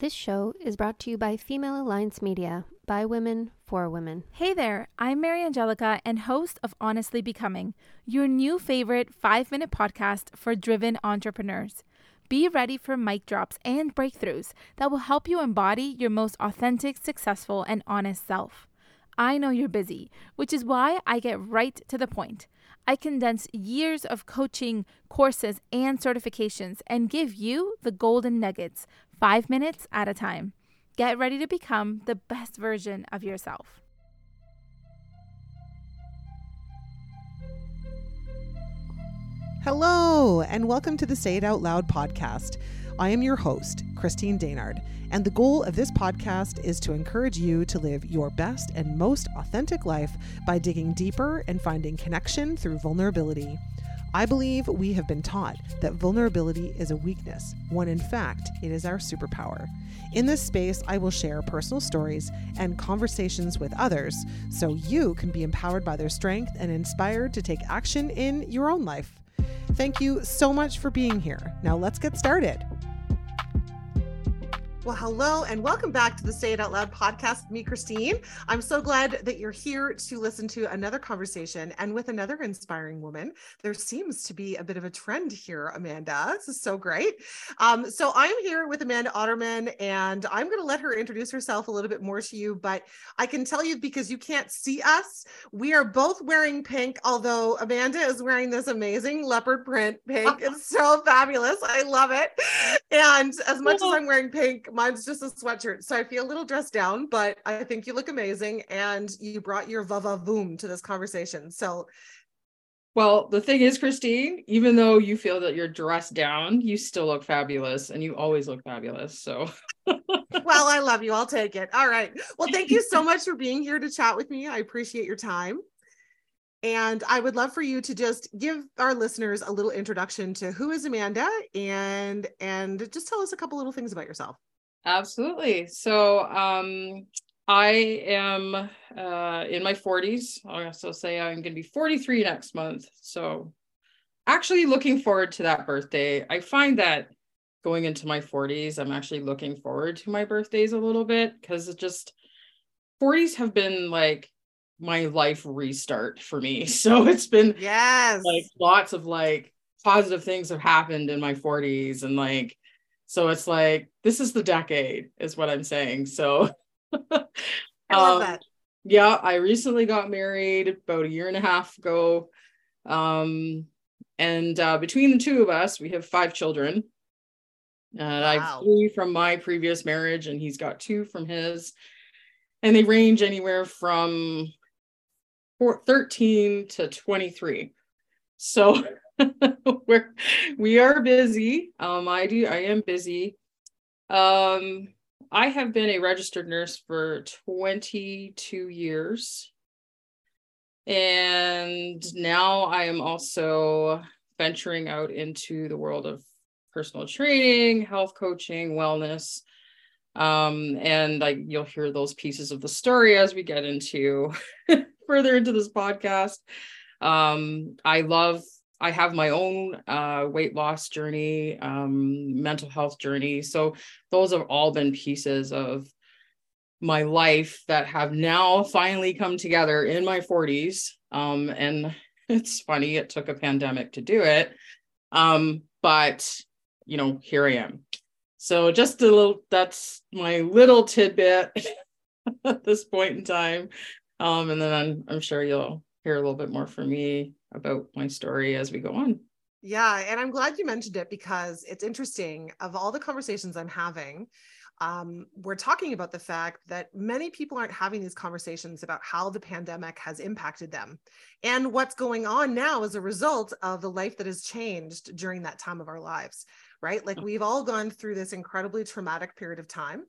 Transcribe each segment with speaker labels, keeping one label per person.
Speaker 1: This show is brought to you by Female Alliance Media, by women, for women.
Speaker 2: Hey there, I'm Mary Angelica and host of Honestly Becoming, your new favorite five minute podcast for driven entrepreneurs. Be ready for mic drops and breakthroughs that will help you embody your most authentic, successful, and honest self. I know you're busy, which is why I get right to the point. I condense years of coaching, courses, and certifications and give you the golden nuggets five minutes at a time. Get ready to become the best version of yourself.
Speaker 3: Hello, and welcome to the Say It Out Loud podcast. I am your host, Christine Daynard, and the goal of this podcast is to encourage you to live your best and most authentic life by digging deeper and finding connection through vulnerability. I believe we have been taught that vulnerability is a weakness, when in fact it is our superpower. In this space, I will share personal stories and conversations with others so you can be empowered by their strength and inspired to take action in your own life. Thank you so much for being here. Now let's get started. Well, hello and welcome back to the Say It Out Loud podcast. Me, Christine. I'm so glad that you're here to listen to another conversation and with another inspiring woman. There seems to be a bit of a trend here, Amanda. This is so great. Um, so I'm here with Amanda Otterman, and I'm going to let her introduce herself a little bit more to you. But I can tell you because you can't see us, we are both wearing pink. Although Amanda is wearing this amazing leopard print pink, it's so fabulous. I love it. And as much as I'm wearing pink mine's just a sweatshirt. So I feel a little dressed down, but I think you look amazing. And you brought your vava voom to this conversation. So
Speaker 4: well, the thing is, Christine, even though you feel that you're dressed down, you still look fabulous and you always look fabulous. So,
Speaker 3: well, I love you. I'll take it. All right. Well, thank you so much for being here to chat with me. I appreciate your time. And I would love for you to just give our listeners a little introduction to who is Amanda and and just tell us a couple little things about yourself.
Speaker 4: Absolutely. So um, I am uh, in my 40s. I'll also say I'm going to be 43 next month. So actually looking forward to that birthday. I find that going into my 40s, I'm actually looking forward to my birthdays a little bit because it just 40s have been like my life restart for me. So it's been
Speaker 3: yes,
Speaker 4: like lots of like positive things have happened in my 40s and like so it's like this is the decade, is what I'm saying. So
Speaker 3: I love um, that.
Speaker 4: Yeah, I recently got married about a year and a half ago. Um, and uh, between the two of us, we have five children. And wow. I have three from my previous marriage, and he's got two from his. And they range anywhere from 13 to 23. So we're we are busy. Um, I do. I am busy. Um, I have been a registered nurse for 22 years, and now I am also venturing out into the world of personal training, health coaching, wellness. Um, and like you'll hear those pieces of the story as we get into further into this podcast. Um, I love I have my own uh, weight loss journey, um, mental health journey. So those have all been pieces of my life that have now finally come together in my 40s. Um, and it's funny, it took a pandemic to do it. Um, but, you know, here I am. So just a little, that's my little tidbit at this point in time. Um, and then I'm, I'm sure you'll hear a little bit more from me about my story as we go on.
Speaker 3: Yeah, and I'm glad you mentioned it because it's interesting. Of all the conversations I'm having, um, we're talking about the fact that many people aren't having these conversations about how the pandemic has impacted them and what's going on now as a result of the life that has changed during that time of our lives right? Like we've all gone through this incredibly traumatic period of time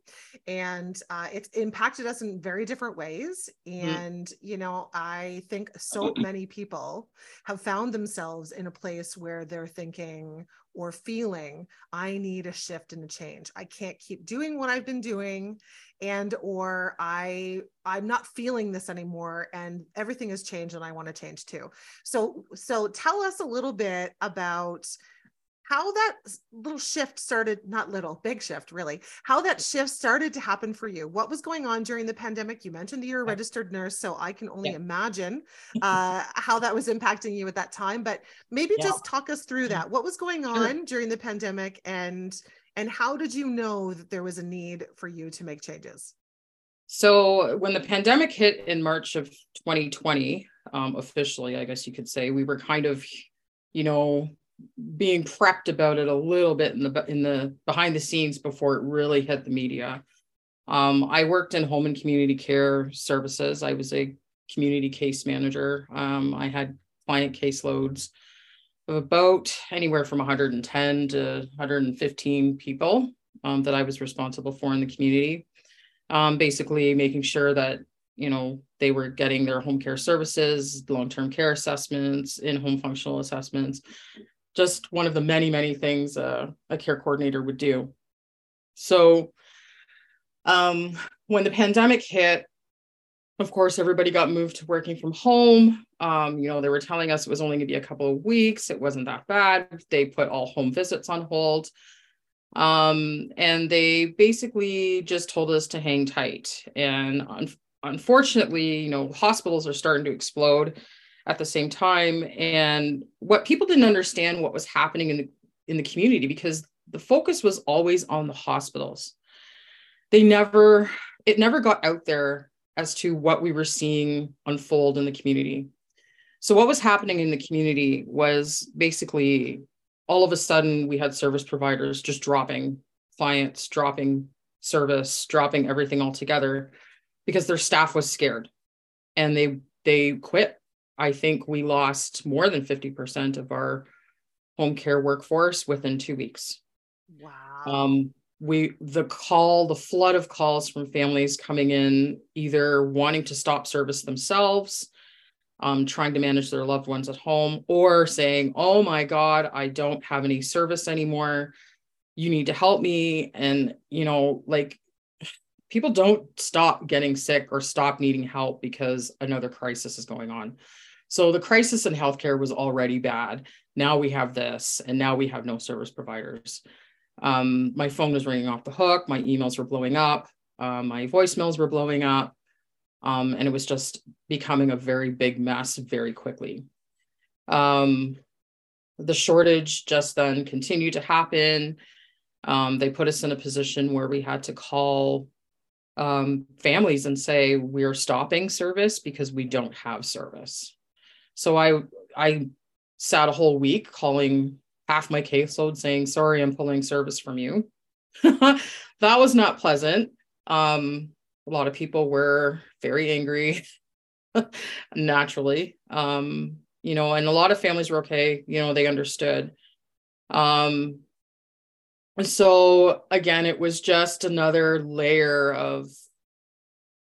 Speaker 3: and uh, it's impacted us in very different ways. Mm. And, mm. you know, I think so many people have found themselves in a place where they're thinking or feeling, I need a shift and a change. I can't keep doing what I've been doing and or i i'm not feeling this anymore and everything has changed and i want to change too so so tell us a little bit about how that little shift started not little big shift really how that shift started to happen for you what was going on during the pandemic you mentioned that you're a registered nurse so i can only yeah. imagine uh, how that was impacting you at that time but maybe yeah. just talk us through that what was going on sure. during the pandemic and and how did you know that there was a need for you to make changes
Speaker 4: so when the pandemic hit in march of 2020 um, officially i guess you could say we were kind of you know being prepped about it a little bit in the in the behind the scenes before it really hit the media. Um, I worked in home and community care services. I was a community case manager. Um, I had client caseloads of about anywhere from 110 to 115 people um, that I was responsible for in the community. Um, basically, making sure that you know they were getting their home care services, long-term care assessments, in-home functional assessments, just one of the many, many things uh, a care coordinator would do. So um, when the pandemic hit, of course, everybody got moved to working from home. Um, you know, they were telling us it was only going to be a couple of weeks. It wasn't that bad. They put all home visits on hold. Um, and they basically just told us to hang tight. And un- unfortunately, you know, hospitals are starting to explode at the same time. And what people didn't understand what was happening in the in the community because the focus was always on the hospitals. They never it never got out there as to what we were seeing unfold in the community. So what was happening in the community was basically all of a sudden we had service providers just dropping clients dropping service dropping everything altogether because their staff was scared and they they quit I think we lost more than 50% of our home care workforce within two weeks.
Speaker 3: Wow.
Speaker 4: Um, we the call, the flood of calls from families coming in, either wanting to stop service themselves, um, trying to manage their loved ones at home, or saying, "Oh my God, I don't have any service anymore. You need to help me." And you know, like people don't stop getting sick or stop needing help because another crisis is going on. So the crisis in healthcare was already bad. Now we have this, and now we have no service providers. Um, my phone was ringing off the hook. My emails were blowing up. Uh, my voicemails were blowing up. Um, and it was just becoming a very big mess very quickly. Um, the shortage just then continued to happen. Um, they put us in a position where we had to call um, families and say, We're stopping service because we don't have service. So I I sat a whole week calling half my caseload saying, sorry, I'm pulling service from you. that was not pleasant. Um, a lot of people were very angry naturally. Um, you know, and a lot of families were okay, you know, they understood. Um, so again, it was just another layer of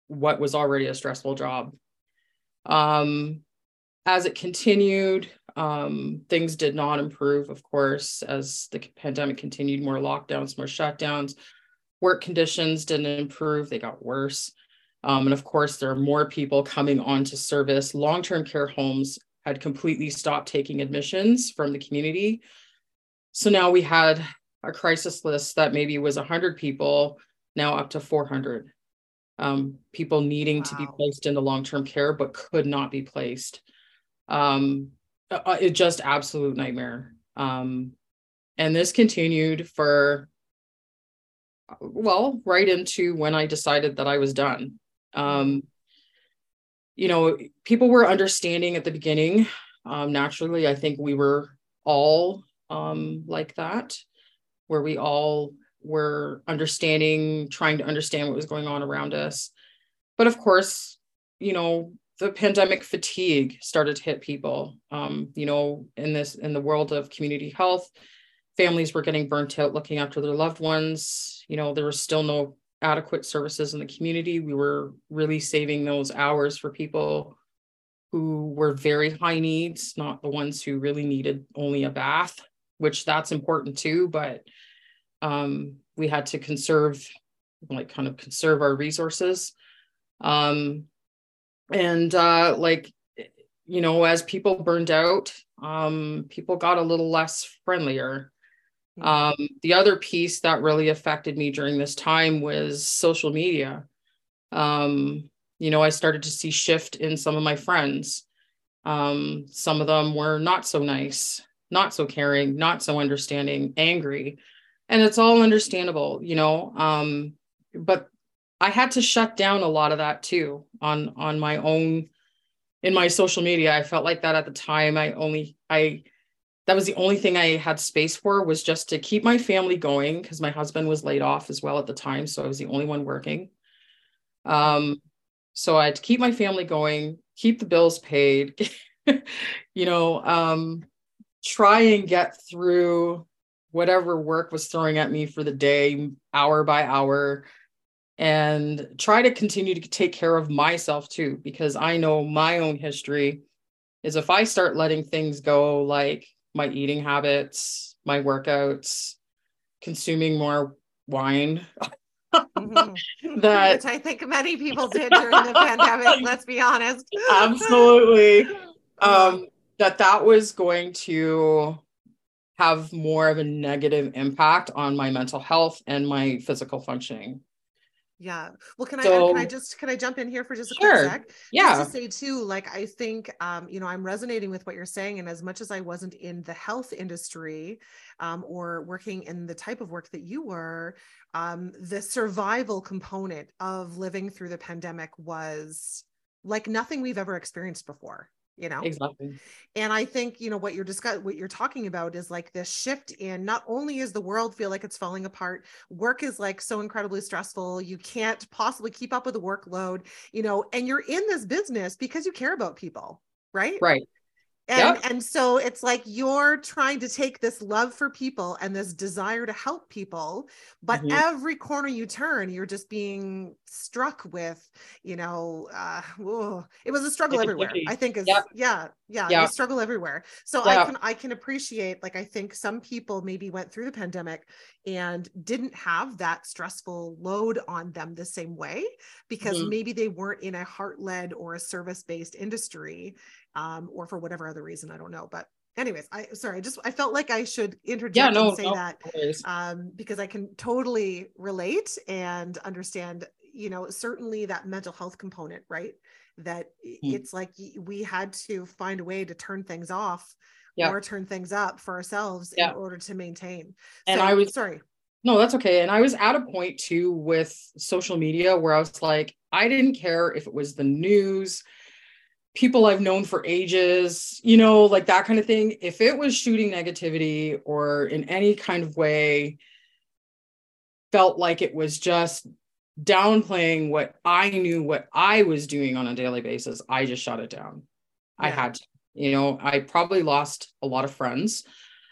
Speaker 4: what was already a stressful job. Um, as it continued, um, things did not improve, of course, as the pandemic continued, more lockdowns, more shutdowns. Work conditions didn't improve, they got worse. Um, and of course, there are more people coming onto service. Long term care homes had completely stopped taking admissions from the community. So now we had a crisis list that maybe was 100 people, now up to 400 um, people needing wow. to be placed into long term care, but could not be placed um uh, uh, it just absolute nightmare. Um and this continued for well right into when i decided that i was done. Um you know people were understanding at the beginning. Um naturally i think we were all um like that where we all were understanding trying to understand what was going on around us. But of course you know the pandemic fatigue started to hit people. Um, you know, in this in the world of community health, families were getting burnt out looking after their loved ones. You know, there was still no adequate services in the community. We were really saving those hours for people who were very high needs, not the ones who really needed only a bath, which that's important too. But um, we had to conserve, like, kind of conserve our resources. Um, and uh, like you know as people burned out um, people got a little less friendlier Mm-hmm. Um, the other piece that really affected me during this time was social media. Um, you know, I started to see shift in some of my friends. Um, some of them were not so nice, not so caring, not so understanding, angry. And it's all understandable, you know. Um, but I had to shut down a lot of that too on on my own in my social media. I felt like that at the time. I only I that was the only thing I had space for was just to keep my family going because my husband was laid off as well at the time. So I was the only one working. Um, so I had to keep my family going, keep the bills paid, you know, um, try and get through whatever work was throwing at me for the day, hour by hour, and try to continue to take care of myself too, because I know my own history is if I start letting things go, like my eating habits, my workouts, consuming more wine.
Speaker 3: mm-hmm. that Which I think many people did during the pandemic, let's be honest.
Speaker 4: Absolutely. Um, that that was going to have more of a negative impact on my mental health and my physical functioning.
Speaker 3: Yeah. Well, can so, I can I just can I jump in here for just a sure. quick sec?
Speaker 4: Yeah.
Speaker 3: Just to say too, like I think um, you know, I'm resonating with what you're saying. And as much as I wasn't in the health industry um, or working in the type of work that you were, um, the survival component of living through the pandemic was like nothing we've ever experienced before you know?
Speaker 4: Exactly.
Speaker 3: And i think you know what you're discuss what you're talking about is like this shift in not only is the world feel like it's falling apart work is like so incredibly stressful you can't possibly keep up with the workload you know and you're in this business because you care about people right?
Speaker 4: Right
Speaker 3: and yep. and so it's like you're trying to take this love for people and this desire to help people but mm-hmm. every corner you turn you're just being struck with you know uh whoa, it was a struggle everywhere i think is yep. yeah yeah, yeah. struggle everywhere so i can i can appreciate like i think some people maybe went through the pandemic and didn't have that stressful load on them the same way because mm-hmm. maybe they weren't in a heart led or a service based industry um, or for whatever other reason, I don't know. But anyways, I sorry, I just I felt like I should interject yeah, no, and say no, that um, because I can totally relate and understand. You know, certainly that mental health component, right? That mm. it's like we had to find a way to turn things off yeah. or turn things up for ourselves yeah. in order to maintain.
Speaker 4: And
Speaker 3: so,
Speaker 4: I was
Speaker 3: sorry.
Speaker 4: No, that's okay. And I was at a point too with social media where I was like, I didn't care if it was the news, people I've known for ages, you know, like that kind of thing. If it was shooting negativity or in any kind of way felt like it was just downplaying what I knew what I was doing on a daily basis, I just shut it down. Yeah. I had to, you know, I probably lost a lot of friends.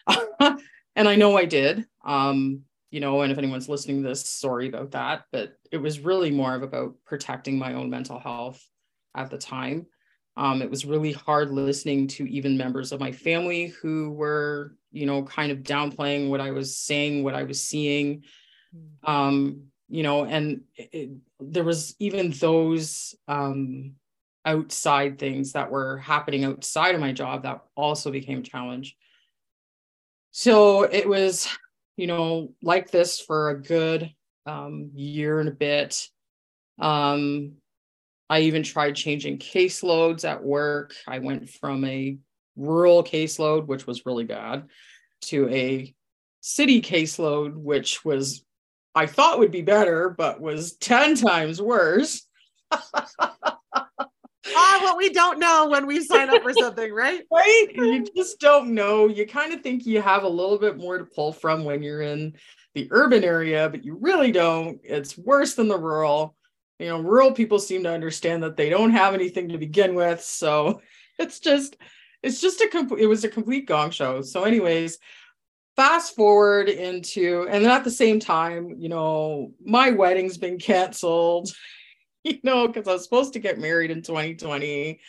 Speaker 4: and I know I did. Um, you know, and if anyone's listening to this, sorry about that, but it was really more of about protecting my own mental health at the time. Um, it was really hard listening to even members of my family who were, you know, kind of downplaying what I was saying, what I was seeing. Hmm. Um, you know, and it, there was even those um, outside things that were happening outside of my job that also became a challenge. So it was, you know, like this for a good um, year and a bit. Um, I even tried changing caseloads at work. I went from a rural caseload, which was really bad, to a city caseload, which was, I thought would be better, but was 10 times worse.
Speaker 3: ah, what we don't know when we sign up for something, right?
Speaker 4: right? You just don't know. You kind of think you have a little bit more to pull from when you're in the urban area, but you really don't. It's worse than the rural you know rural people seem to understand that they don't have anything to begin with. So it's just it's just a complete it was a complete gong show. So anyways fast forward into and then at the same time you know my wedding's been canceled you know because i was supposed to get married in 2020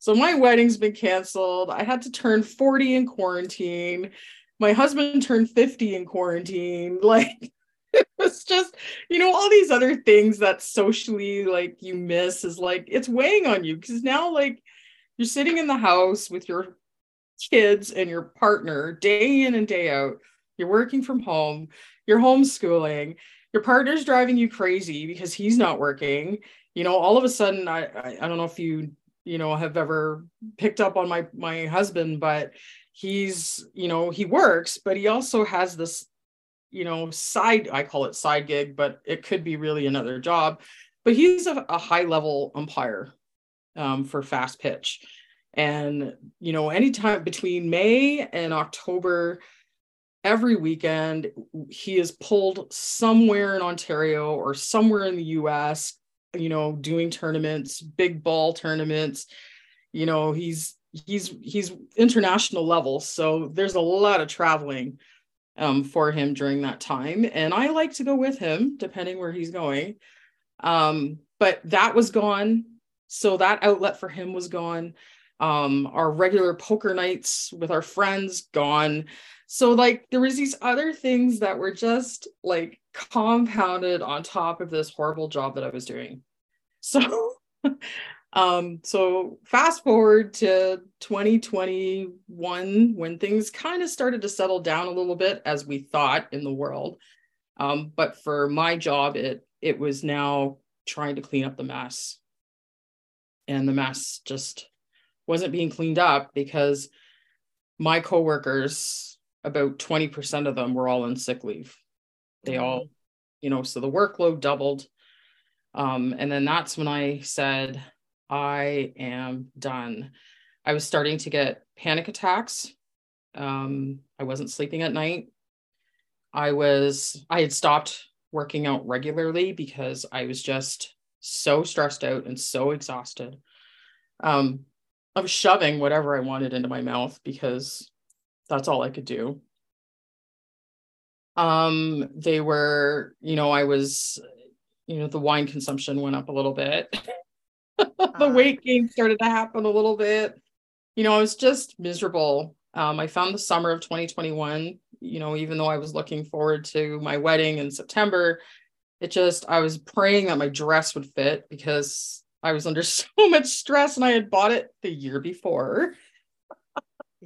Speaker 4: so my wedding's been canceled. I had to turn 40 in quarantine. My husband turned 50 in quarantine. Like it's just you know all these other things that socially like you miss is like it's weighing on you because now like you're sitting in the house with your kids and your partner day in and day out. You're working from home, you're homeschooling, your partner's driving you crazy because he's not working. You know, all of a sudden, I, I, I don't know if you, you know, have ever picked up on my my husband, but he's, you know, he works, but he also has this, you know, side, I call it side gig, but it could be really another job. But he's a, a high level umpire um, for fast pitch. And, you know, anytime between May and October, every weekend he is pulled somewhere in Ontario or somewhere in the US, you know, doing tournaments, big ball tournaments. You know, he's he's he's international level, so there's a lot of traveling um, for him during that time, and I like to go with him depending where he's going. Um, but that was gone, so that outlet for him was gone. Um, our regular poker nights with our friends gone so like there was these other things that were just like compounded on top of this horrible job that I was doing. So um so fast forward to 2021 when things kind of started to settle down a little bit as we thought in the world. Um but for my job it it was now trying to clean up the mess. And the mess just wasn't being cleaned up because my coworkers about 20% of them were all on sick leave. They mm-hmm. all, you know, so the workload doubled. Um, and then that's when I said, I am done. I was starting to get panic attacks. Um, I wasn't sleeping at night. I was, I had stopped working out regularly because I was just so stressed out and so exhausted. Um, I was shoving whatever I wanted into my mouth because that's all I could do. Um, they were, you know, I was, you know, the wine consumption went up a little bit. the uh, weight gain started to happen a little bit. You know, I was just miserable. Um, I found the summer of 2021, you know, even though I was looking forward to my wedding in September, it just, I was praying that my dress would fit because I was under so much stress and I had bought it the year before.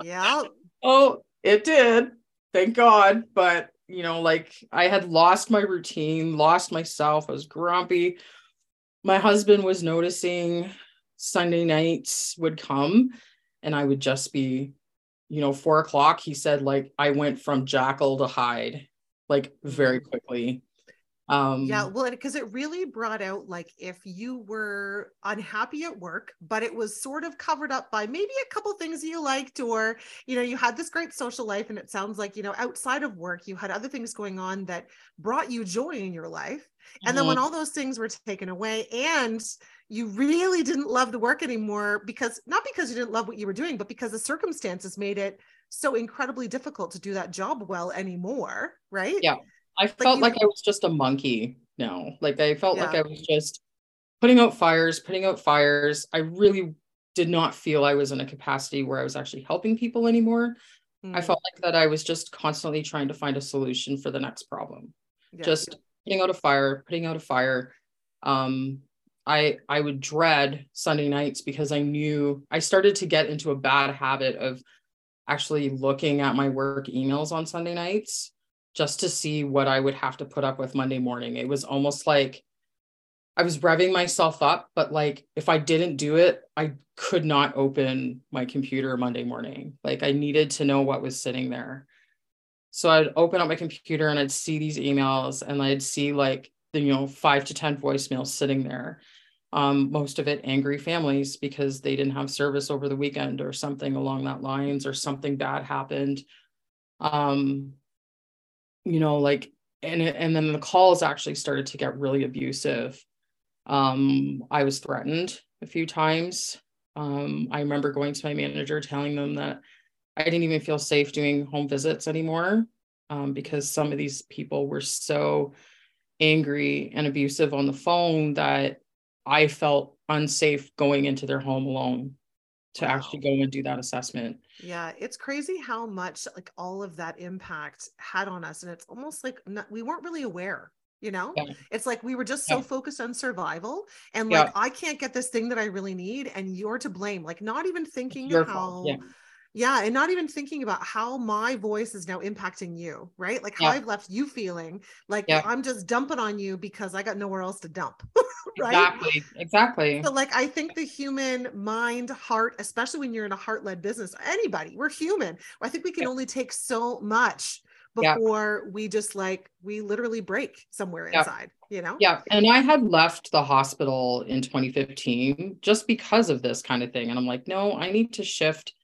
Speaker 3: Yeah.
Speaker 4: Oh, it did. Thank God. But, you know, like I had lost my routine, lost myself. I was grumpy. My husband was noticing Sunday nights would come and I would just be, you know, four o'clock. He said, like, I went from Jekyll to Hyde, like, very quickly
Speaker 3: um yeah well because it really brought out like if you were unhappy at work but it was sort of covered up by maybe a couple things you liked or you know you had this great social life and it sounds like you know outside of work you had other things going on that brought you joy in your life and mm-hmm. then when all those things were taken away and you really didn't love the work anymore because not because you didn't love what you were doing but because the circumstances made it so incredibly difficult to do that job well anymore right
Speaker 4: yeah I felt like, like I was just a monkey now. Like I felt yeah. like I was just putting out fires, putting out fires. I really did not feel I was in a capacity where I was actually helping people anymore. Mm. I felt like that I was just constantly trying to find a solution for the next problem. Yeah. Just putting out a fire, putting out a fire. Um, I I would dread Sunday nights because I knew I started to get into a bad habit of actually looking at my work emails on Sunday nights just to see what I would have to put up with Monday morning. It was almost like I was revving myself up, but like if I didn't do it, I could not open my computer Monday morning. Like I needed to know what was sitting there. So I'd open up my computer and I'd see these emails and I'd see like the, you know, five to 10 voicemails sitting there. Um, most of it angry families because they didn't have service over the weekend or something along that lines or something bad happened. Um, you know like and and then the calls actually started to get really abusive um i was threatened a few times um i remember going to my manager telling them that i didn't even feel safe doing home visits anymore um, because some of these people were so angry and abusive on the phone that i felt unsafe going into their home alone to actually go and do that assessment.
Speaker 3: Yeah, it's crazy how much like all of that impact had on us. And it's almost like not, we weren't really aware, you know? Yeah. It's like we were just so yeah. focused on survival and like, yeah. I can't get this thing that I really need and you're to blame. Like, not even thinking how yeah and not even thinking about how my voice is now impacting you right like how
Speaker 4: Yeah.
Speaker 3: i've left you feeling like
Speaker 4: Yeah.
Speaker 3: i'm just dumping on you because i got nowhere else to dump right
Speaker 4: Exactly. Exactly.
Speaker 3: so like i think the human mind heart especially when you're in a heart-led business anybody we're human i think we can
Speaker 4: Yeah.
Speaker 3: only take so much before we just like we literally break somewhere inside you know
Speaker 4: Yeah. And I had left the hospital in 2015 just because of this kind of thing. And I'm like, no, I need to shift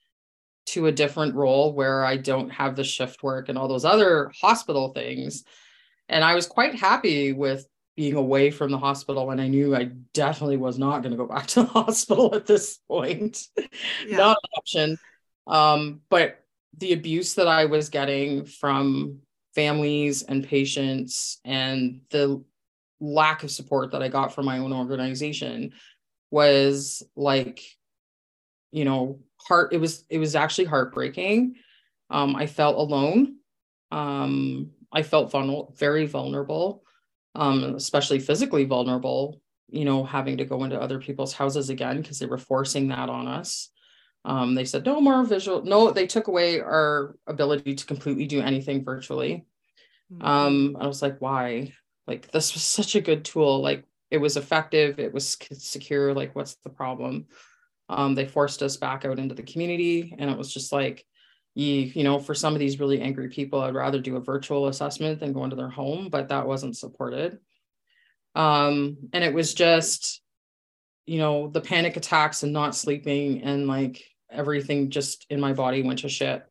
Speaker 4: to a different role where I don't have the shift work and all those other hospital things. And I was quite happy with being away from the hospital. And I knew I definitely was not going to go back to the hospital at this point.
Speaker 3: Yeah.
Speaker 4: Not an option. Um, but the abuse that I was getting from families and patients and the lack of support that I got from my own organization was like, you know, heart, it was, it was actually heartbreaking. Um, I felt alone. Um, I felt vulnerable, very vulnerable, um, especially physically vulnerable, you know, having to go into other people's houses again because they were forcing that on us. Um, they said no more visual. No, they took away our ability to completely do anything virtually.
Speaker 3: Mhm.
Speaker 4: Um, I was like, why? Like this was such a good tool. Like it was effective. It was secure. Like what's the problem? Um, they forced us back out into the community, and it was just like, you, you know, for some of these really angry people, I'd rather do a virtual assessment than go into their home, but that wasn't supported. Um, and it was just, you know, the panic attacks and not sleeping and like everything just in my body went to shit.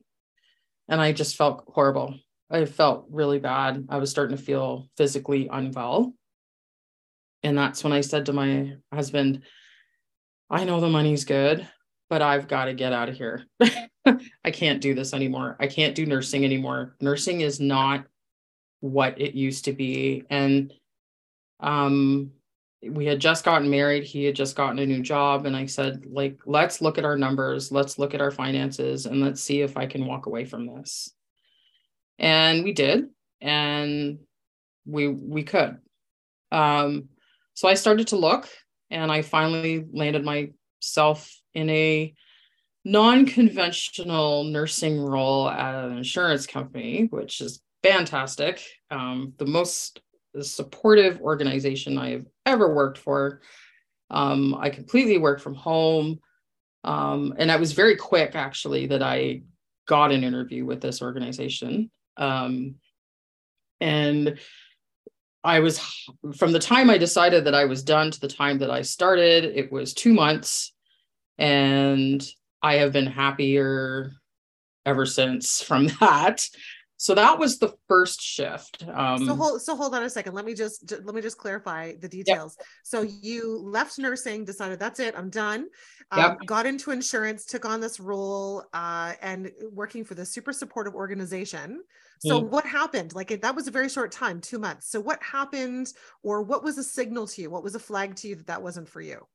Speaker 4: And I just felt horrible. I felt really bad. I was starting to feel physically unwell. And that's when I said to my husband, I know the money's good, but I've got to get out of here. I can't do this anymore. I can't do nursing anymore. Nursing is not what it used to be. And um we had just gotten married he had just gotten a new job and i said like let's look at our numbers let's look at our finances and let's see if i can walk away from this and we did and we we could um so i started to look and i finally landed myself in a non-conventional nursing role at an insurance company which is fantastic. Um the most supportive organization i have ever worked for. Um i completely work from home. Um and I was very quick actually that i got an interview with this organization. Um and I was from the time I decided that I was done to the time that I started, it was two months. And I have been happier ever since from that. So that was the first shift. Um,
Speaker 3: so hold so hold on a second. Let me just j- let me just clarify the details. So you left nursing, decided that's it, I'm done. Um,
Speaker 4: Yep.
Speaker 3: Got into insurance, took on this role, uh, and working for the super supportive organization. So
Speaker 4: Mm.
Speaker 3: what happened? Like it, that was a very short time, two months. So what happened, or what was a signal to you? What was a flag to you that that wasn't for you?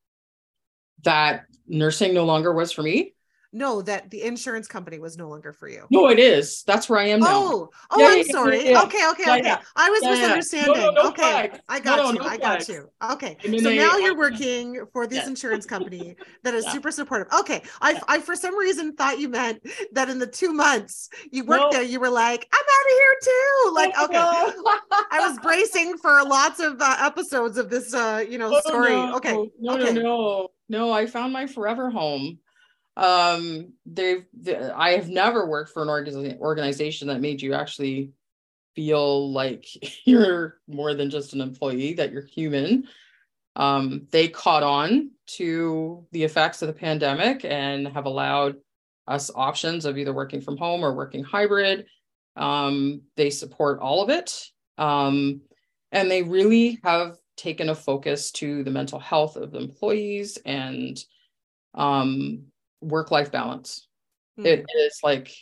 Speaker 4: that nursing no longer was for me.
Speaker 3: No, that the insurance company was no longer for you.
Speaker 4: No, it is. That's where I am now.
Speaker 3: Oh, oh,
Speaker 4: Yeah,
Speaker 3: I'm
Speaker 4: yeah,
Speaker 3: sorry.
Speaker 4: yeah.
Speaker 3: Okay, okay, okay. I was
Speaker 4: yeah. No, no,
Speaker 3: misunderstanding.
Speaker 4: no
Speaker 3: okay,
Speaker 4: flags.
Speaker 3: I got you. I got
Speaker 4: flags.
Speaker 3: you. Okay, so
Speaker 4: a-
Speaker 3: now you're working for this insurance company that is super supportive. Okay, I, I for some reason thought you meant that in the two months you worked there, you were like, I'm out of here too. Like, okay. I was bracing for lots of uh, episodes of this, uh, you know,
Speaker 4: Oh,
Speaker 3: story. Okay,
Speaker 4: No,
Speaker 3: okay.
Speaker 4: no, no, no. I found my forever home. Um, they've. The, I have never worked for an organiza- organization that made you actually feel like you're more than just an employee, that you're human. Um, they caught on to the effects of the pandemic and have allowed us options of either working from home or working hybrid. Um, they support all of it. Um, and they really have taken a focus to the mental health of employees and um, work-life balance.
Speaker 3: Hmm.
Speaker 4: It is like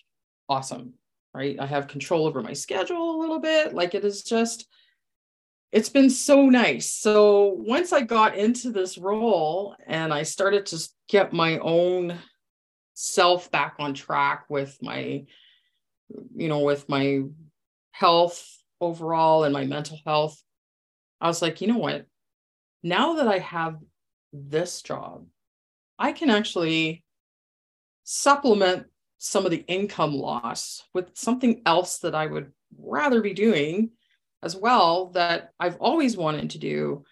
Speaker 4: awesome, right? I have control over my schedule a little bit. Like it is just, it's been so nice. So once I got into this role and I started to get my own self back on track with my, you know, with my health overall and my mental health, I was like, you know what? Now that I have this job, I can actually supplement some of the income loss with something else that I would rather be doing as well that I've always wanted to do.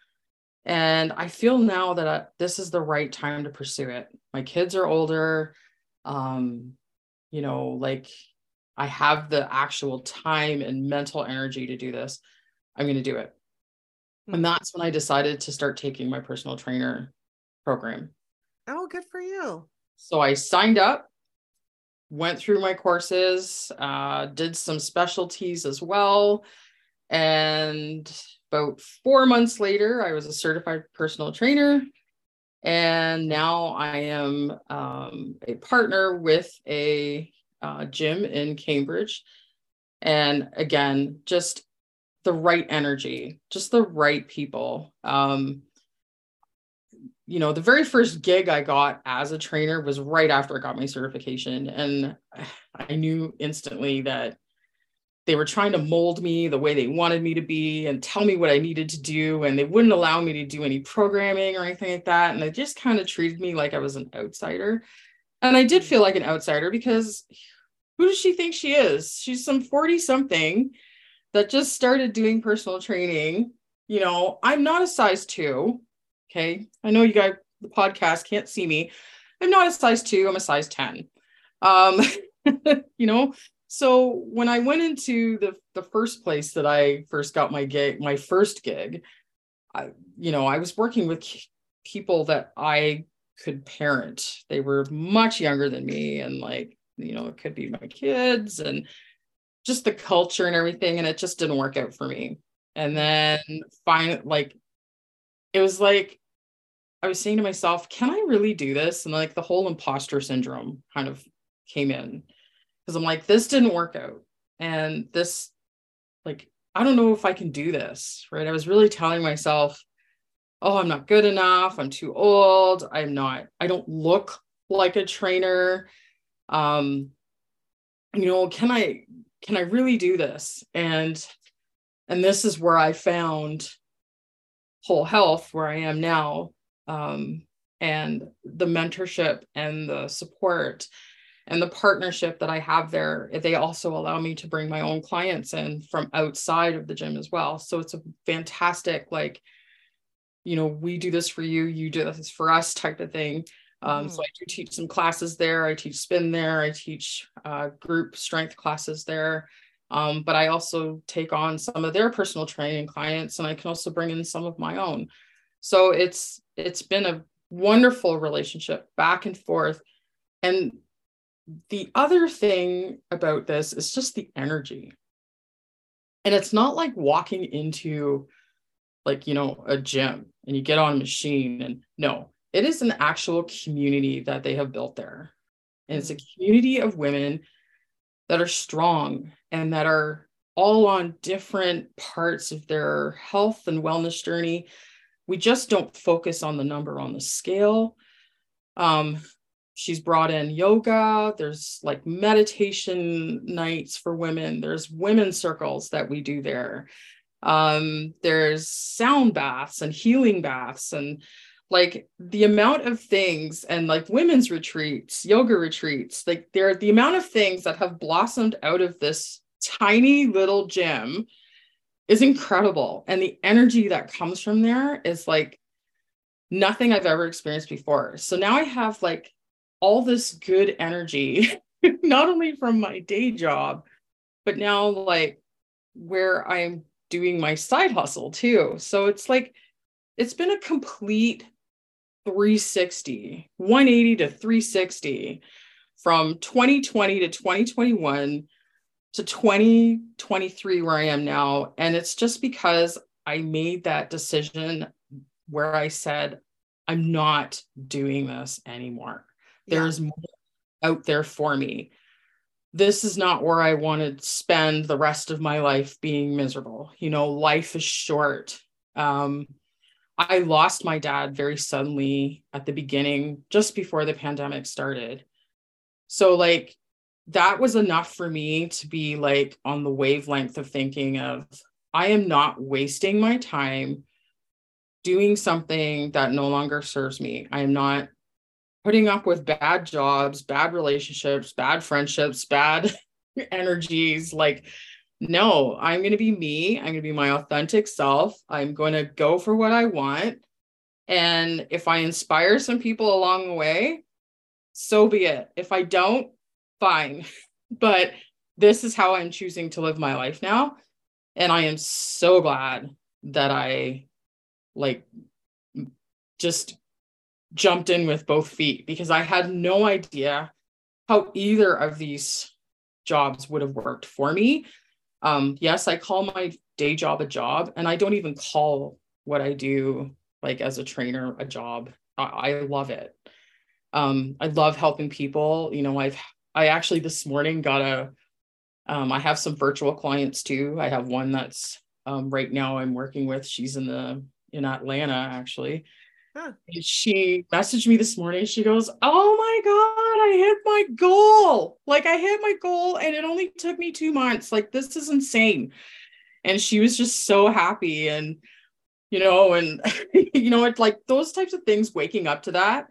Speaker 4: And I feel now that I, this is the right time to pursue it. My kids are older. Um, you know, like I have the actual time and mental energy to do this. I'm going to do it. And hmm. that's when I decided to start taking my personal trainer program.
Speaker 3: Oh, good for you.
Speaker 4: So I signed up, went through my courses, uh, did some specialties as well. And about four months later, I was a certified personal trainer. And now I am um, a partner with a uh, gym in Cambridge. And again, just the right energy, just the right people. Um, you know, the very first gig I got as a trainer was right after I got my certification. And I knew instantly that they were trying to mold me the way they wanted me to be and tell me what I needed to do. And they wouldn't allow me to do any programming or anything like that. And they just kind of treated me like I was an outsider. And I did feel like an outsider because who does she think she is? She's some 40 something that just started doing personal training. You know, I'm not a size two. Okay. I know you guys, the podcast can't see me. I'm not a size two, I'm a size 10. Um, you know, so when I went into the the first place that I first got my gig, my first gig, I, you know, I was working with people that I could parent. They were much younger than me, and like, you know, it could be my kids and just the culture and everything, and it just didn't work out for me. And then find like, it was like I was saying to myself, can I really do this? And like the whole imposter syndrome kind of came in because I'm like, this didn't work out. And this, like, I don't know if I can do this, right? I was really telling myself, oh, I'm not good enough. I'm too old. I'm not, I don't look like a trainer. Um, you know, can I, can I really do this? And, and this is where I found whole health where I am now. Um, and the mentorship and the support and the partnership that I have there, they also allow me to bring my own clients in from outside of the gym as well. So it's a fantastic, like, you know, we do this for you, you do this for us type of thing. Um, mm. So I do teach some classes there. I teach spin there. I teach uh, group strength classes there. Um, but I also take on some of their personal training clients, and I can also bring in some of my own. So it's it's been a wonderful relationship back and forth. And the other thing about this is just the energy. And it's not like walking into like, you know, a gym and you get on a machine and no, it is an actual community that they have built there. And it's a mm. community of women that are strong and that are all on different parts of their health and wellness journey. We just don't focus on the number on the scale. Um, she's brought in yoga. There's like meditation nights for women. There's women circles that we do there. Um, there's sound baths and healing baths and like the amount of things and like women's retreats yoga retreats like there the amount of things that have blossomed out of this tiny little gym is incredible. And the energy that comes from there is like nothing i've ever experienced before. So now i have like all this good energy, not only from my day job, but now like where I'm doing my side hustle too. So it's like, it's been a complete 360, 180 to 360 from 2020 to 2021 to 2023, where I am now. And it's just because I made that decision where I said, I'm not doing this anymore. There's yeah. more out there for me. This is not where I want to spend the rest of my life being miserable. You know, life is short. Um, I lost my dad very suddenly at the beginning, just before the pandemic started. So, like, that was enough for me to be like on the wavelength of thinking of, I am not wasting my time doing something that no longer serves me. I am not putting up with bad jobs, bad relationships, bad friendships, bad energies. Like, no, I'm going to be me. I'm going to be my authentic self. I'm going to go for what I want. And if I inspire some people along the way, so be it. If I don't, fine. but this is how I'm choosing to live my life now. And I am so glad that I like just jumped in with both feet because I had no idea how either of these jobs would have worked for me. Um, yes, I call my day job a job, and I don't even call what I do like as a trainer a job. I, I love it. Um, I love helping people. You know, I've I actually this morning got a um, I have some virtual clients too. I have one that's um, right now I'm working with. She's in the in Atlanta actually. Huh. She messaged me this morning. She goes, Oh my God, I hit my goal. Like I hit my goal and it only took me two months. Like this is insane. And she was just so happy. And, you know, and, you know, it's like those types of things, waking up to that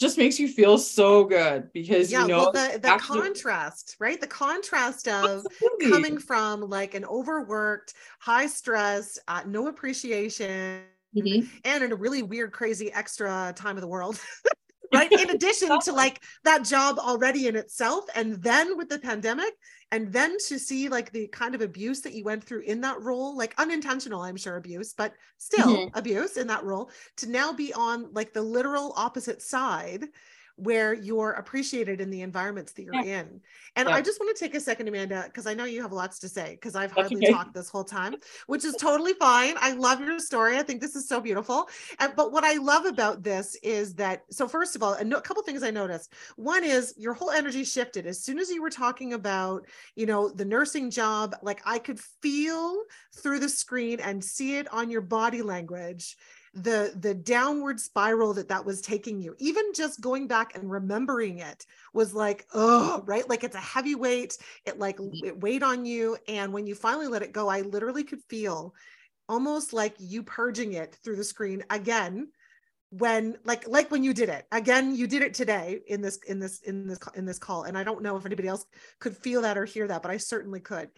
Speaker 4: just makes you feel so good because yeah, you know
Speaker 3: well, the, the actually- contrast right the contrast of Absolutely. coming from like an overworked high stress uh, no appreciation mm-hmm. and in a really weird crazy extra time of the world right in addition to like that job already in itself and then with the pandemic and then to see like the kind of abuse that you went through in that role like unintentional i'm sure abuse but still mm-hmm. abuse in that role to now be on like the literal opposite side where you're appreciated in the environments that you're yeah. in. And yeah. I just want to take a second, Amanda, because I know you have lots to say because I've hardly okay. talked this whole time, which is totally fine. I love your story. I think this is so beautiful. And but what I love about this is that so first of all, a, no, a couple things I noticed. One is your whole energy shifted as soon as you were talking about, you know, the nursing job. Like I could feel through the screen and see it on your body language the the downward spiral that that was taking you even just going back and remembering it was like oh right? Like it's a heavy weight. It like mm-hmm. it weighed on you. And when you finally let it go i literally could feel almost like you purging it through the screen again when like like when you did it. Again you did it today in this in this in this in this call. And i don't know if anybody else could feel that or hear that but i certainly could.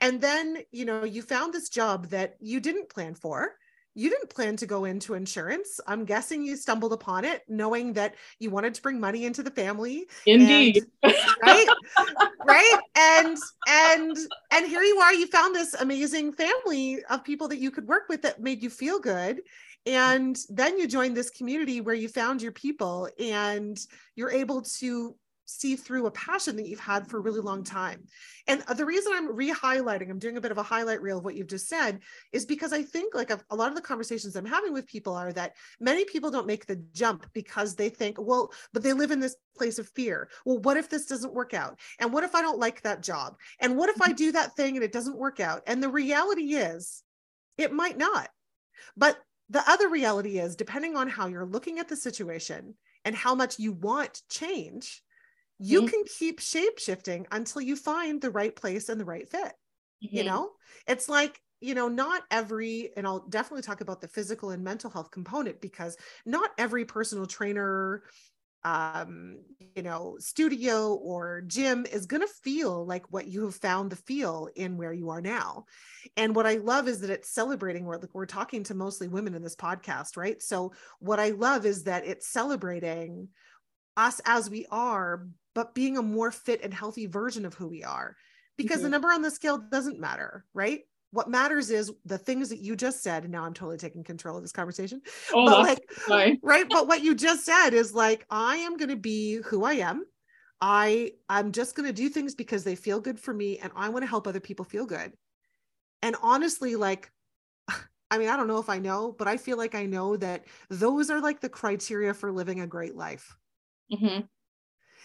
Speaker 3: And then you know you found this job that you didn't plan for you didn't plan to go into insurance. I'm guessing you stumbled upon it knowing that you wanted to bring money into the family.
Speaker 4: Indeed.
Speaker 3: And, right? right? And and and here you are, you found this amazing family of people that you could work with that made you feel good. And then you joined this community where you found your people and you're able to see through a passion that you've had for a really long time. And the reason I'm re-highlighting, I'm doing a bit of a highlight reel of what you've just said, is because I think like a, lot of the conversations I'm having with people are that many people don't make the jump because they think, well, but they live in this place of fear. Well, what if this doesn't work out? And what if I don't like that job? And what if I mm-hmm. do that thing and it doesn't work out? And the reality is, it might not. But the other reality is, depending on how you're looking at the situation and how much you want change, you mm-hmm. can keep shape shifting until you find the right place and the right fit mm-hmm. you know it's like you know not every and i'll definitely talk about the physical and mental health component because not every personal trainer um you know studio or gym is going to feel like what you have found the feel in where you are now and what i love is that it's celebrating we're, we're talking to mostly women in this podcast right so what i love is that it's celebrating us as we are but being a more fit and healthy version of who we are. Because mm-hmm. the number on the scale doesn't matter right? What matters is the things that you just said and now i'm totally taking control of this conversation oh, but like fine. right? But what you just said is like i am going to be who i am. I i'm just going to do things because they feel good for me and i want to help other people feel good. And honestly like i mean i don't know if i know but i feel like i know that those are like the criteria for living a great life mm-hmm.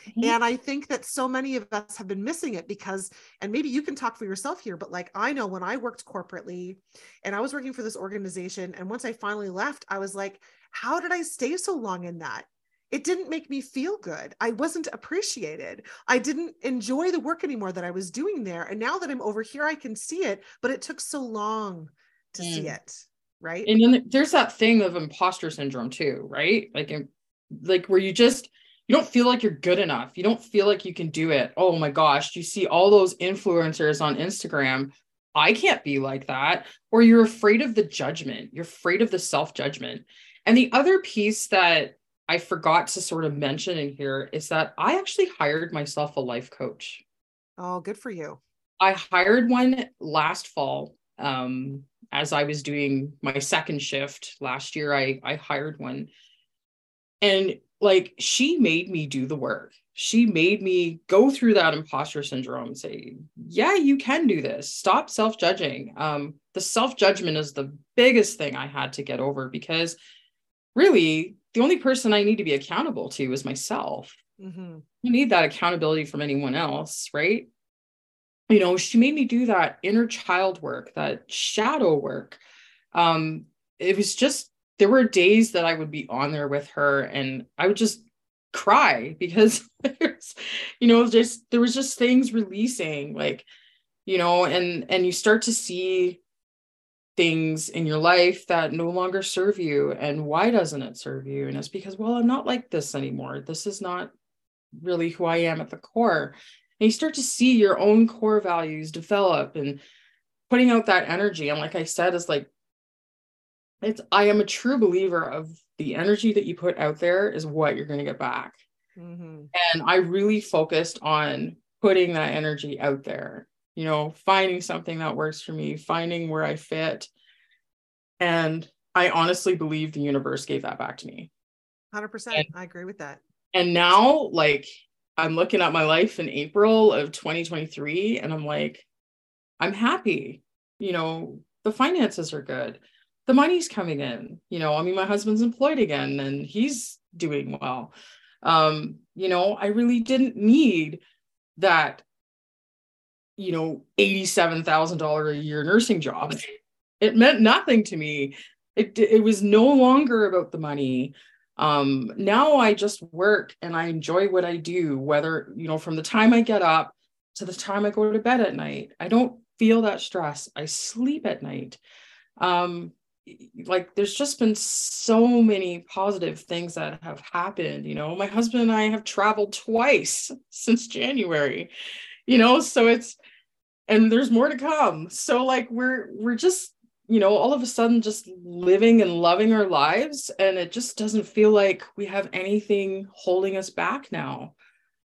Speaker 3: Mm-hmm. And I think that so many of us have been missing it because, and maybe you can talk for yourself here, but like I know when I worked corporately and I was working for this organization, and once I finally left, I was like, how did I stay so long in that? It didn't make me feel good. I wasn't appreciated. I didn't enjoy the work anymore that I was doing there. And now that I'm over here, I can see it, but it took so long to mm. see it. Right.
Speaker 4: And then there's that thing of imposter syndrome too, right? Like, like where you just, you don't feel like you're good enough. You don't feel like you can do it. Oh my gosh, you see all those influencers on Instagram. I can't be like that. Or you're afraid of the judgment. You're afraid of the self judgment. And the other piece that I forgot to sort of mention in here is that I actually hired myself a life coach.
Speaker 3: Oh, good for you.
Speaker 4: I hired one last fall. Um, as I was doing my second shift last year, I, I hired one. And like she made me do the work. She made me go through that imposter syndrome and say, yeah, you can do this. Stop self judging. Um, the self judgment is the biggest thing I had to get over because really the only person I need to be accountable to is myself. Mm-hmm. You need that accountability from anyone else, right? You know, she made me do that inner child work, that shadow work. Um, it was just there were days that I would be on there with her and I would just cry because there's, you know, just there was just things releasing, like, you know, and and you start to see things in your life that no longer serve you. And why doesn't it serve you? And it's because well i'm not like this anymore. This is not really who i am at the core. And you start to see your own core values develop and putting out that energy. And like i said is like it's i am a true believer of the energy that you put out there is what you're going to get back mm-hmm. and i really focused on putting that energy out there you know, finding something that works for me, finding where I fit. And I honestly believe the universe gave that back to me.
Speaker 3: 100%. And, I agree with that.
Speaker 4: And now, like, I'm looking at my life in April of 2023, and I'm like, I'm happy. You know, the finances are good. The money's coming in. You know, I mean, my husband's employed again and he's doing well. Um, you know, I really didn't need that you know, $87,000 a year nursing job. It meant nothing to me. It, it was no longer about the money. Um, now I just work and I enjoy what I do, whether, you know, from the time I get up to the time I go to bed at night. I don't feel that stress. I sleep at night. Um, like there's just been so many positive things that have happened you know? My husband and i have traveled twice since january you know? So it's and there's more to come. So like we're we're just you know all of a sudden just living and loving our lives and it just doesn't feel like we have anything holding us back now.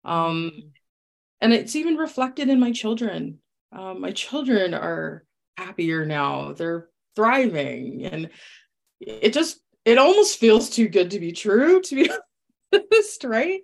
Speaker 4: Um and it's even reflected in my children. Um, my children are happier now. They're thriving. And it just it almost feels too good to be true to be honest right?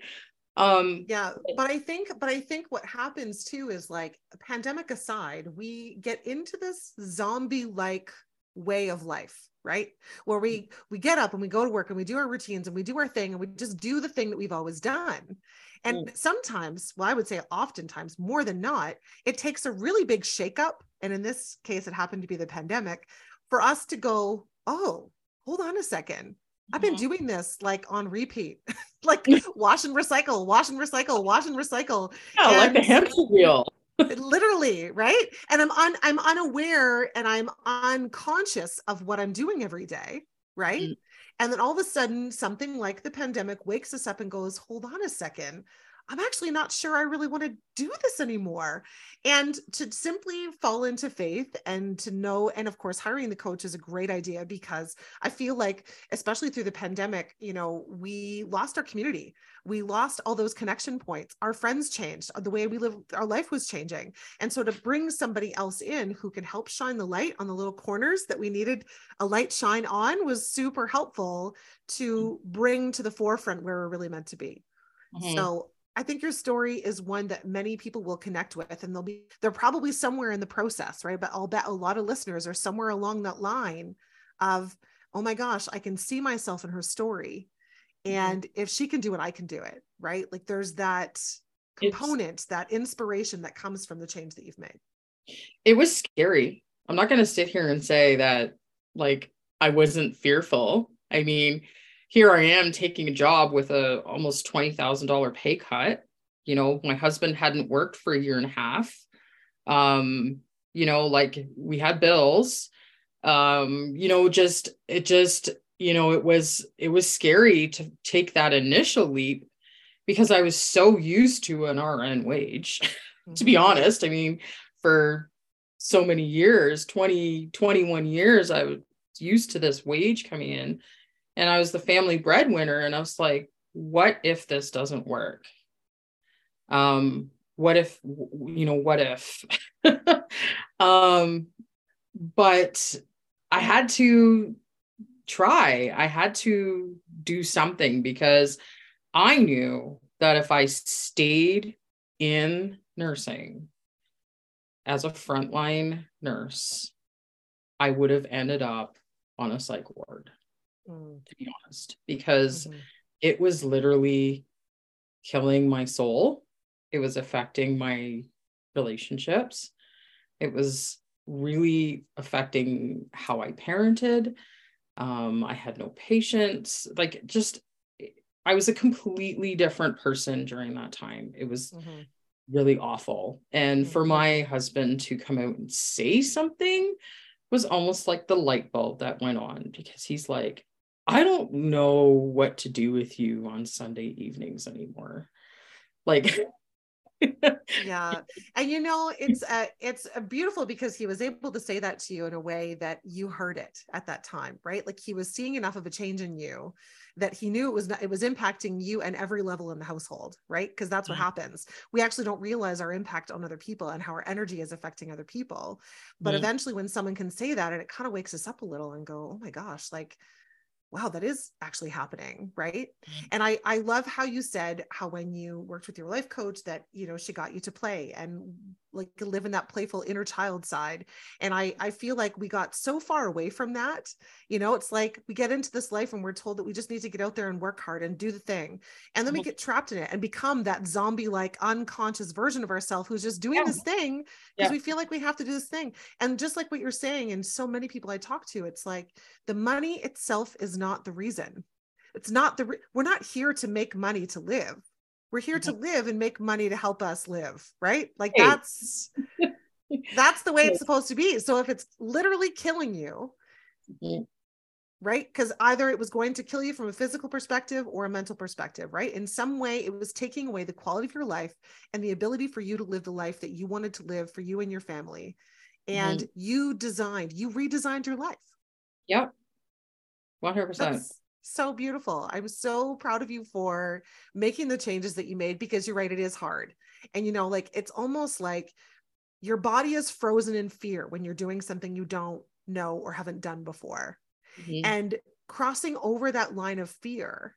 Speaker 3: Um yeah but i think but i think what happens too is like pandemic aside we get into this zombie like way of life right? Where we we get up and we go to work and we do our routines and we do our thing and we just do the thing that we've always done. And mm. sometimes well i would say oftentimes more than not it takes a really big shakeup. And in this case it happened to be the pandemic for us to go oh hold on a second I've been mm-hmm. doing this like on repeat, like wash and recycle, wash and recycle, wash and recycle.
Speaker 4: Yeah, and like the hamster wheel.
Speaker 3: literally, right? And I'm un I'm unaware and I'm unconscious of what I'm doing every day, right? Mm. And then all of a sudden, something like the pandemic wakes us up and goes, hold on a second. I'm actually not sure I really want to do this anymore. And to simply fall into faith and to know, and of course, hiring the coach is a great idea because I feel like, especially through the pandemic, you know, we lost our community. We lost all those connection points. Our friends changed. The way we live, our life was changing. And so to bring somebody else in who can help shine the light on the little corners that we needed a light shine on was super helpful to bring to the forefront where we're really meant to be. Mm-hmm. So I think your story is one that many people will connect with, and they'll be they're probably somewhere in the process, right? But I'll bet a lot of listeners are somewhere along that line of, oh my gosh, I can see myself in her story. Mm-hmm. And mm-hmm. if she can do it, I can do it, right? Like there's that component, it's, that inspiration that comes from the change that you've made.
Speaker 4: It was scary. I'm not going to sit here and say that like I wasn't fearful. I mean, here I am taking a job with a almost $20,000 pay cut. You know, my husband hadn't worked for a year and a half. Um, you know, like we had bills. Um, you know, just it just, you know, it was it was scary to take that initial leap because I was so used to an RN wage, to be
Speaker 3: Mhm.
Speaker 4: honest. I mean, for so many years 20, 21 years, I was used to this wage coming in and I was the family breadwinner. And I was like, what if this doesn't work? Um, what if, you know, what if? um, but I had to try, I had to do something because I knew that if I stayed in nursing as a frontline nurse, I would have ended up on a psych ward,
Speaker 3: Mm,
Speaker 4: to be honest, because
Speaker 3: mhm.
Speaker 4: it was literally killing my soul. It was affecting my relationships. It was really affecting how I parented. Um, I had no patience. Like, just, I was a completely different person during that time. It was
Speaker 3: Mhm.
Speaker 4: really awful. And for
Speaker 3: Mhm.
Speaker 4: my husband to come out and say something was almost like the light bulb that went on because he's like, I don't know what to do with you on Sunday evenings anymore. Like,
Speaker 3: yeah and you know it's uh it's beautiful because he was able to say that to you in a way that you heard it at that time right like he was seeing enough of a change in you that he knew it was not, it was impacting you and every level in the household right because that's what
Speaker 4: Mhm.
Speaker 3: happens we actually don't realize our impact on other people and how our energy is affecting other people but
Speaker 4: Mhm.
Speaker 3: eventually when someone can say that and it kind of wakes us up a little and go oh my gosh like wow that is actually happening right
Speaker 4: Mhm.
Speaker 3: and i i love how you said how when you worked with your life coach that you know she got you to play and like live in that playful inner child side and i i feel like we got so far away from that you know it's like we get into this life and we're told that we just need to get out there and work hard and do the thing and then we get trapped in it and become that zombie like unconscious version of ourselves who's just doing
Speaker 4: Yeah.
Speaker 3: this thing
Speaker 4: Yeah.
Speaker 3: because we feel like we have to do this thing and just like what you're saying and so many people i talk to it's like the money itself is not the reason it's not the re- we're not here to make money to live we're here to live and make money to help us live right? Like
Speaker 4: Right.
Speaker 3: that's that's the way it's supposed to be. So if it's literally killing you
Speaker 4: Mhm.
Speaker 3: right? Because either it was going to kill you from a physical perspective or a mental perspective right? In some way it was taking away the quality of your life and the ability for you to live the life that you wanted to live for you and your family. And you designed you redesigned your life.
Speaker 4: Yep. 100%.
Speaker 3: That's so beautiful. I'm so proud of you for making the changes that you made because you're right, it is hard. And you know, like it's almost like your body is frozen in fear when you're doing something you don't know or haven't done before.
Speaker 4: Mhm.
Speaker 3: And crossing over that line of fear,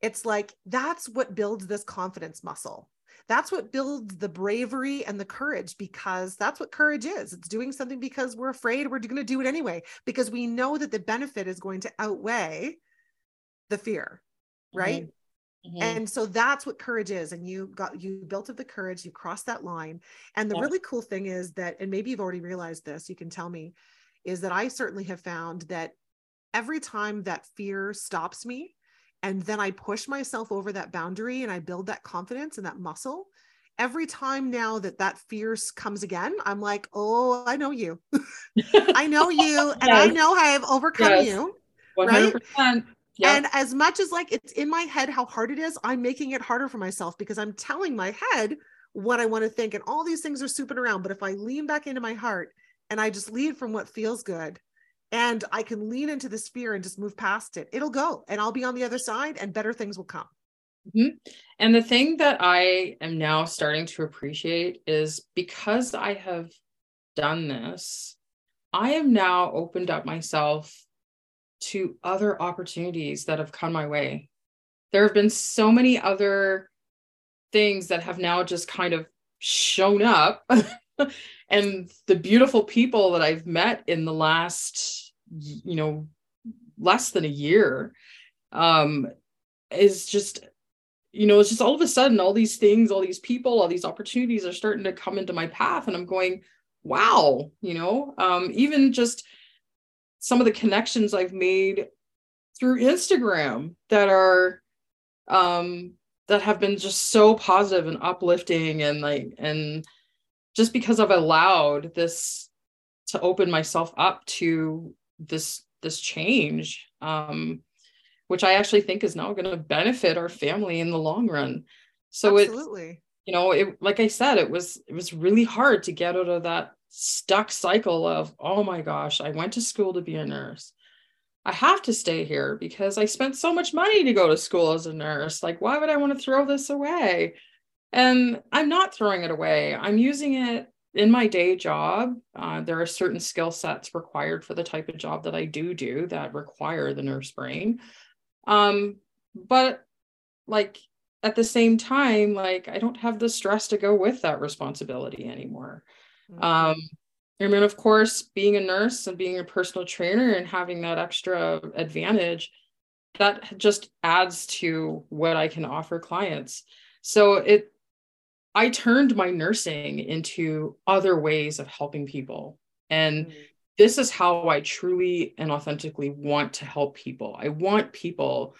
Speaker 3: it's like that's what builds this confidence muscle. That's what builds the bravery and the courage because that's what courage is. It's doing something because we're afraid we're going to do it anyway, because we know that the benefit is going to outweigh the fear. Right.
Speaker 4: Mhm.
Speaker 3: And so that's what courage is. And you got, you built up the courage, you crossed that line. And the
Speaker 4: Yeah.
Speaker 3: really cool thing is that, and maybe you've already realized this, you can tell me, is that I certainly have found that every time that fear stops me, and then I push myself over that boundary and I build that confidence and that muscle. Every time now that that fear comes again, I'm like, oh, I know you. I know you, and I know I have overcome
Speaker 4: Yes.
Speaker 3: you.
Speaker 4: 100%. Yep.
Speaker 3: And as much as like it's in my head how hard it is, I'm making it harder for myself because I'm telling my head what I want to think. And all these things are swooping around. But if I lean back into my heart and I just lead from what feels good and I can lean into this fear and just move past it, it'll go and I'll be on the other side and better things will come. Mm-hmm.
Speaker 4: And the thing that I am now starting to appreciate is because I have done this, I am now opened up myself to other opportunities that have come my way. There have been so many other things that have now just kind of shown up. and the beautiful people that I've met in the last, you know, less than a year um, is just you know, it's just all of a sudden, all these things, all these people, all these opportunities are starting to come into my path. And I'm going, wow, you know, um, even just some of the connections I've made through Instagram that are, um, that have been just so positive and uplifting and like, and just because I've allowed this to open myself up to this, this change, um, which I actually think is now going to benefit our family in the long run. So Absolutely. it's you know, it like I said, it was it was really hard to get out of that stuck cycle of, oh my gosh, I went to school to be a nurse. I have to stay here because I spent so much money to go to school as a nurse. Like, why would I want to throw this away? And I'm not throwing it away. I'm using it in my day job. Uh, there are certain skill sets required for the type of job that I do do that require the nurse brain. Um, but like at the same time, like I don't have the stress to go with that responsibility anymore. Mm-hmm. Um, I mean, of course, being a nurse and being a personal trainer and having that extra advantage, that just adds to what I can offer clients. So it, I turned my nursing into other ways of helping people. And mm-hmm. this is how I truly and authentically want to help people. I want people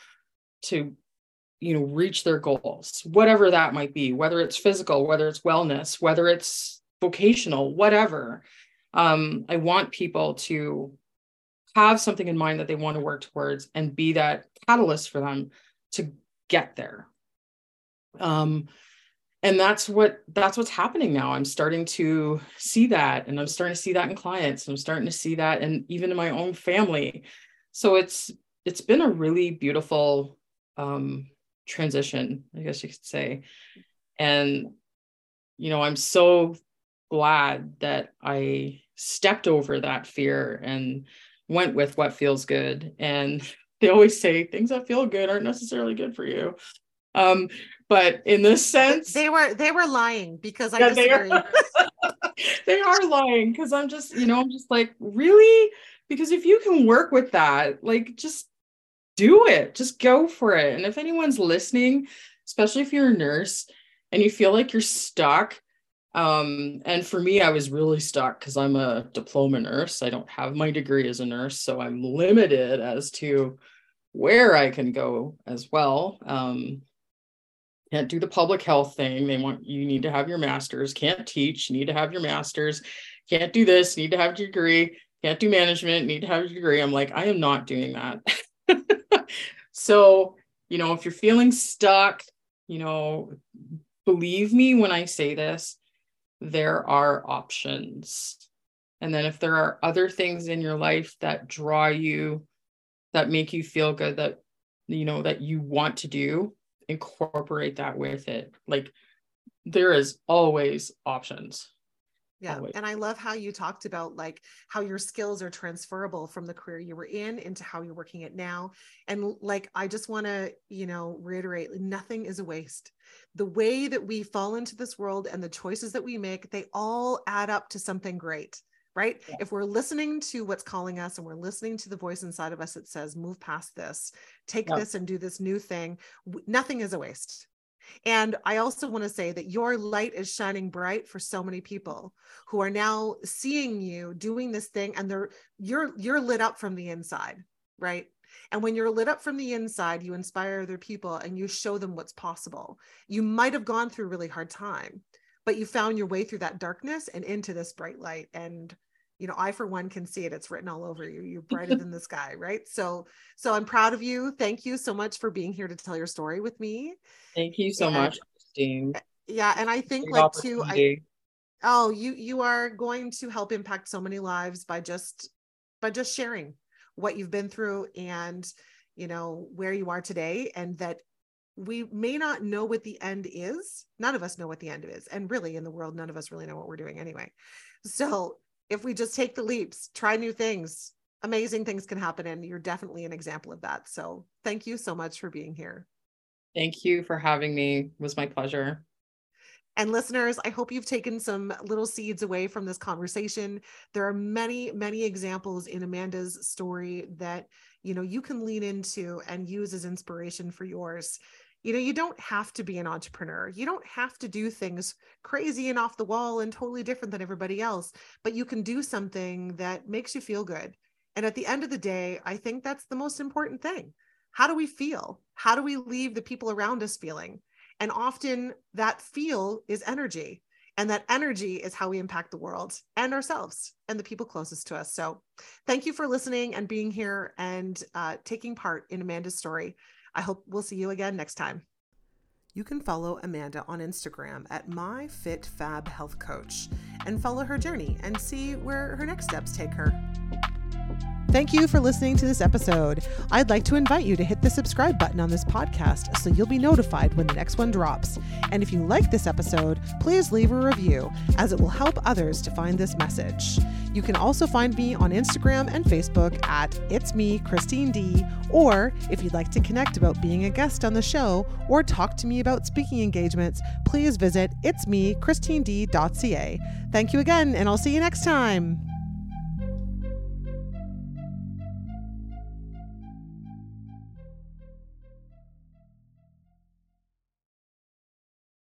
Speaker 4: to you know reach their goals whatever that might be whether it's physical whether it's wellness whether it's vocational whatever um, i want people to have something in mind that they want to work towards and be that catalyst for them to get there. Um, and that's what that's what's happening now. I'm starting to see that and i'm starting to see that in clients i'm starting to see that and even in my own family. So it's it's been a really beautiful um, transition, I guess you could say. And, you know, I'm so glad that I stepped over that fear and went with what feels good. And they always say things that feel good aren't necessarily good for you. Um, but in this sense,
Speaker 3: they were they were lying because I yeah,
Speaker 4: they are, they are lying because I'm just, you know, I'm just like, really? Because if you can work with that, like just do it. Just go for it. And if anyone's listening, especially if you're a nurse and you feel like you're stuck, um, and for me, I was really stuck because I'm a diploma nurse. I don't have my degree as a nurse, so I'm limited as to where I can go as well. Um, can't do the public health thing. They want you need to have your master's. Can't teach. You need to have your master's. Can't do this. Need to have your degree. Can't do management. Need to have your degree. I'm like, I am not doing that. so, you know, if you're feeling stuck, you know, believe me when I say this, there are options. And then if there are other things in your life that draw you, that make you feel good, that, you know, that you want to do, incorporate that with it. Like there is always options
Speaker 3: yeah and i love how you talked about like how your skills are transferable from the career you were in into how you're working it now and like i just want to you know reiterate nothing is a waste the way that we fall into this world and the choices that we make they all add up to something great right yeah. if we're listening to what's calling us and we're listening to the voice inside of us that says move past this take yeah. this and do this new thing nothing is a waste and I also want to say that your light is shining bright for so many people who are now seeing you doing this thing and they're you're you're lit up from the inside, right? And when you're lit up from the inside, you inspire other people and you show them what's possible. You might have gone through really hard time, but you found your way through that darkness and into this bright light and you know i for one can see it it's written all over you you're brighter than the sky right? So so i'm proud of you. Thank you so much for being here to tell your story with me.
Speaker 4: Thank you so and, much christine.
Speaker 3: Eh, yeah and i think Great like too i oh you you are going to help impact so many lives by just by just sharing what you've been through and you know where you are today and that we may not know what the end is. None of us know what the end is. And really in the world none of us really know what we're doing anyway. So if we just take the leaps, try new things, amazing things can happen. And you're definitely an example of that. So thank you so much for being here.
Speaker 4: Thank you for having me. It was my pleasure.
Speaker 3: And listeners, I hope you've taken some little seeds away from this conversation. There are many, many examples in Amanda's story that you know you can lean into and use as inspiration for yours you know you don't have to be an entrepreneur. You don't have to do things crazy and off the wall and totally different than everybody else but you can do something that makes you feel good. And at the end of the day i think that's the most important thing. How do we feel? How do we leave the people around us feeling? And often that feel is energy and that energy is how we impact the world and ourselves and the people closest to us. So, thank you for listening and being here and uh, taking part in Amanda's story. I hope we'll see you again next time. You can follow Amanda on Instagram at MyFitFabHealthCoach and follow her journey and see where her next steps take her. Thank you for listening to this episode. I'd like to invite you to hit the subscribe button on this podcast so you'll be notified when the next one drops. And if you like this episode, please leave a review as it will help others to find this message. You can also find me on Instagram and Facebook at It's Me, Christine D. Or if you'd like to connect about being a guest on the show or talk to me about speaking engagements, please visit itsme, Christine D.ca. Thank you again, and I'll see you next time.